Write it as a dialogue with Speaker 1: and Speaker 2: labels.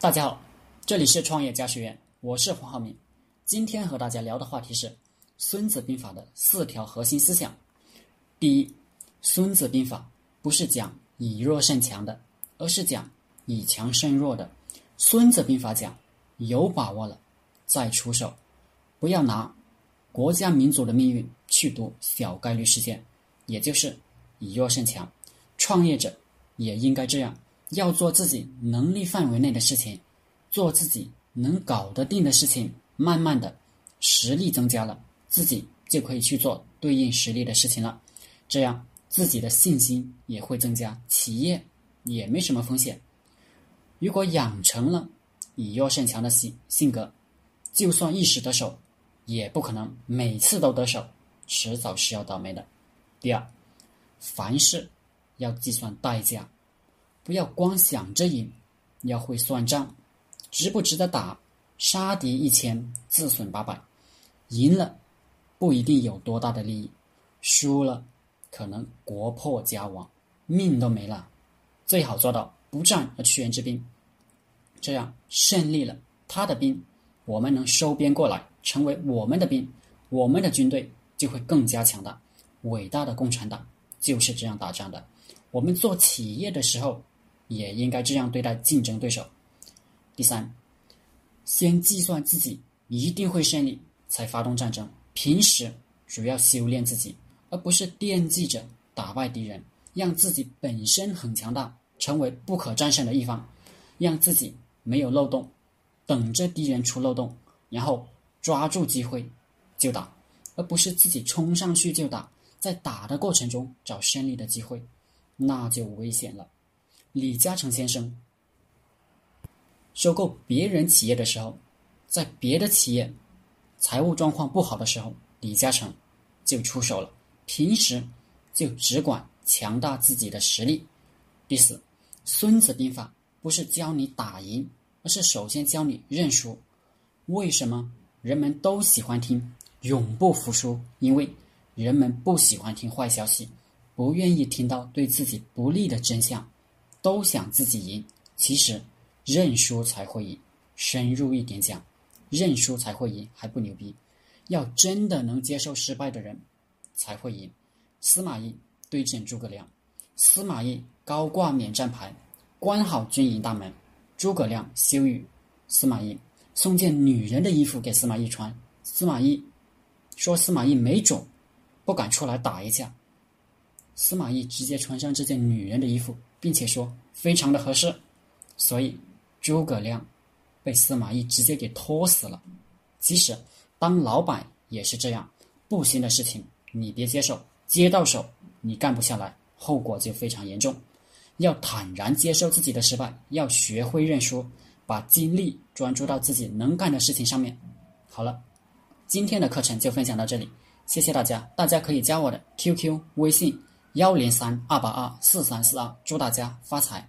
Speaker 1: 大家好，这里是创业家学院，我是黄浩明。今天和大家聊的话题是《孙子兵法》的四条核心思想。第一，《孙子兵法》不是讲以弱胜强的，而是讲以强胜弱的。《孙子兵法》讲有把握了再出手，不要拿国家民族的命运去赌小概率事件，也就是以弱胜强。创业者也应该这样。要做自己能力范围内的事情，做自己能搞得定的事情。慢慢的，实力增加了，自己就可以去做对应实力的事情了。这样自己的信心也会增加，企业也没什么风险。如果养成了以弱胜强的性性格，就算一时得手，也不可能每次都得手，迟早是要倒霉的。第二，凡事要计算代价。不要光想着赢，要会算账，值不值得打？杀敌一千，自损八百。赢了不一定有多大的利益，输了可能国破家亡，命都没了。最好做到不战而屈人之兵，这样胜利了，他的兵我们能收编过来，成为我们的兵，我们的军队就会更加强大。伟大的共产党就是这样打仗的。我们做企业的时候。也应该这样对待竞争对手。第三，先计算自己一定会胜利，才发动战争。平时主要修炼自己，而不是惦记着打败敌人，让自己本身很强大，成为不可战胜的一方，让自己没有漏洞，等着敌人出漏洞，然后抓住机会就打，而不是自己冲上去就打，在打的过程中找胜利的机会，那就危险了。李嘉诚先生收购别人企业的时候，在别的企业财务状况不好的时候，李嘉诚就出手了。平时就只管强大自己的实力。第四，《孙子兵法》不是教你打赢，而是首先教你认输。为什么人们都喜欢听“永不服输”？因为人们不喜欢听坏消息，不愿意听到对自己不利的真相。都想自己赢，其实认输才会赢。深入一点讲，认输才会赢还不牛逼。要真的能接受失败的人，才会赢。司马懿对阵诸葛亮，司马懿高挂免战牌，关好军营大门。诸葛亮羞辱司马懿，送件女人的衣服给司马懿穿。司马懿说司马懿没种，不敢出来打一架。司马懿直接穿上这件女人的衣服。并且说非常的合适，所以诸葛亮被司马懿直接给拖死了。即使当老板也是这样，不行的事情你别接受，接到手你干不下来，后果就非常严重。要坦然接受自己的失败，要学会认输，把精力专注到自己能干的事情上面。好了，今天的课程就分享到这里，谢谢大家。大家可以加我的 QQ 微信。幺零三二八二四三四二，祝大家发财！